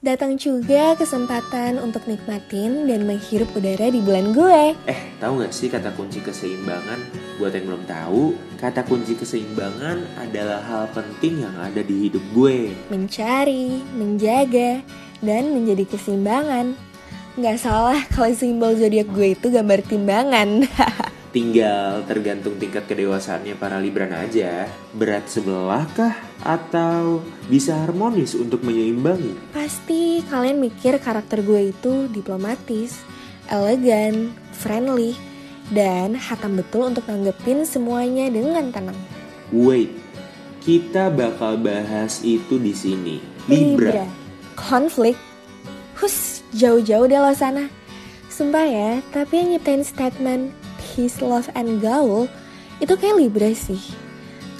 Datang juga kesempatan untuk nikmatin dan menghirup udara di bulan gue. Eh, tahu nggak sih kata kunci keseimbangan? Buat yang belum tahu, kata kunci keseimbangan adalah hal penting yang ada di hidup gue. Mencari, menjaga, dan menjadi keseimbangan. Nggak salah kalau simbol zodiak gue itu gambar timbangan. Tinggal tergantung tingkat kedewasaannya para Libran aja. Berat sebelah kah? Atau bisa harmonis untuk menyeimbangi? Pasti kalian mikir karakter gue itu diplomatis, elegan, friendly, dan hatam betul untuk nanggepin semuanya dengan tenang. Wait, kita bakal bahas itu di sini. Libra. Konflik. Hus, jauh-jauh deh lo sana. Sumpah ya, tapi yang nyiptain statement His Love and Gaul itu kayak Libra sih.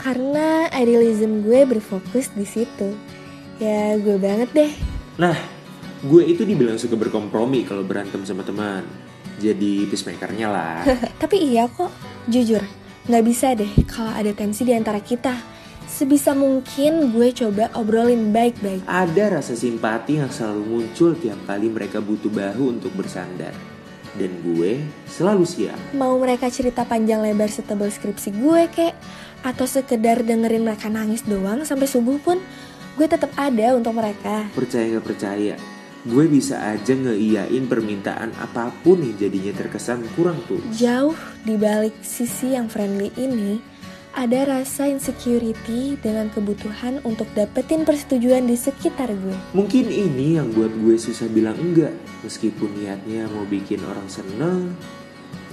Karena idealism gue berfokus di situ. Ya gue banget deh. Nah, gue itu dibilang suka berkompromi kalau berantem sama teman. Jadi peacemakernya lah. Tapi iya kok, jujur, nggak bisa deh kalau ada tensi di antara kita. Sebisa mungkin gue coba obrolin baik-baik. Ada rasa simpati yang selalu muncul tiap kali mereka butuh bahu untuk bersandar dan gue selalu siap. Mau mereka cerita panjang lebar setebal skripsi gue kek, atau sekedar dengerin mereka nangis doang sampai subuh pun, gue tetap ada untuk mereka. Percaya gak percaya, gue bisa aja ngeiyain permintaan apa pun yang jadinya terkesan kurang tuh. Jauh di balik sisi yang friendly ini, ada rasa insecurity dengan kebutuhan untuk dapetin persetujuan di sekitar gue. Mungkin ini yang buat gue susah bilang enggak, meskipun niatnya mau bikin orang seneng,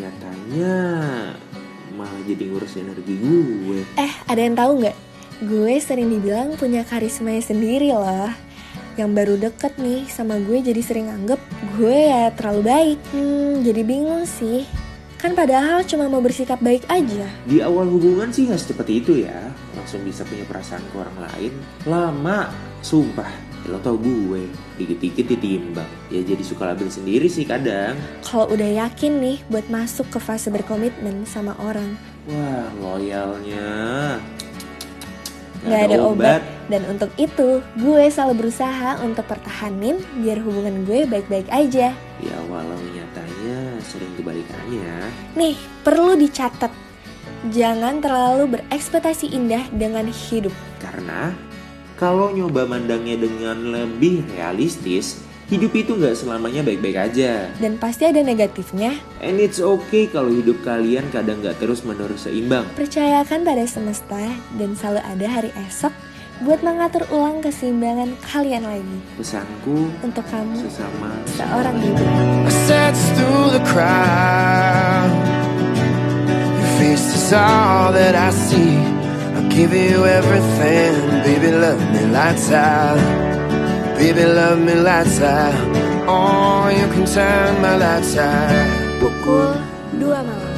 nyatanya malah jadi ngurus energi gue. Eh, ada yang tahu nggak? Gue sering dibilang punya karisma sendiri loh. Yang baru deket nih sama gue jadi sering anggap gue ya terlalu baik. Hmm, jadi bingung sih Kan padahal cuma mau bersikap baik aja. Di awal hubungan sih nggak seperti itu ya. Langsung bisa punya perasaan ke orang lain. Lama, sumpah. Lo tau gue, dikit-dikit ditimbang. Ya jadi suka label sendiri sih kadang. Kalau udah yakin nih buat masuk ke fase berkomitmen sama orang. Wah, loyalnya. Gak ada obat. Dan untuk itu, gue selalu berusaha untuk pertahanin biar hubungan gue baik-baik aja. Ya walau nyatanya sering kebalikannya. Nih, perlu dicatat. Jangan terlalu berekspektasi indah dengan hidup. Karena kalau nyoba mandangnya dengan lebih realistis, hidup itu nggak selamanya baik-baik aja. Dan pasti ada negatifnya. And it's okay kalau hidup kalian kadang nggak terus menerus seimbang. Percayakan pada semesta dan selalu ada hari esok buat mengatur ulang keseimbangan kalian lagi. Pesanku untuk kamu sesama seorang ibu. all that I see. Give you everything, baby. Love me lights out, baby. Love me lights out. Oh, you can turn my lights out. Pukul 2 malam.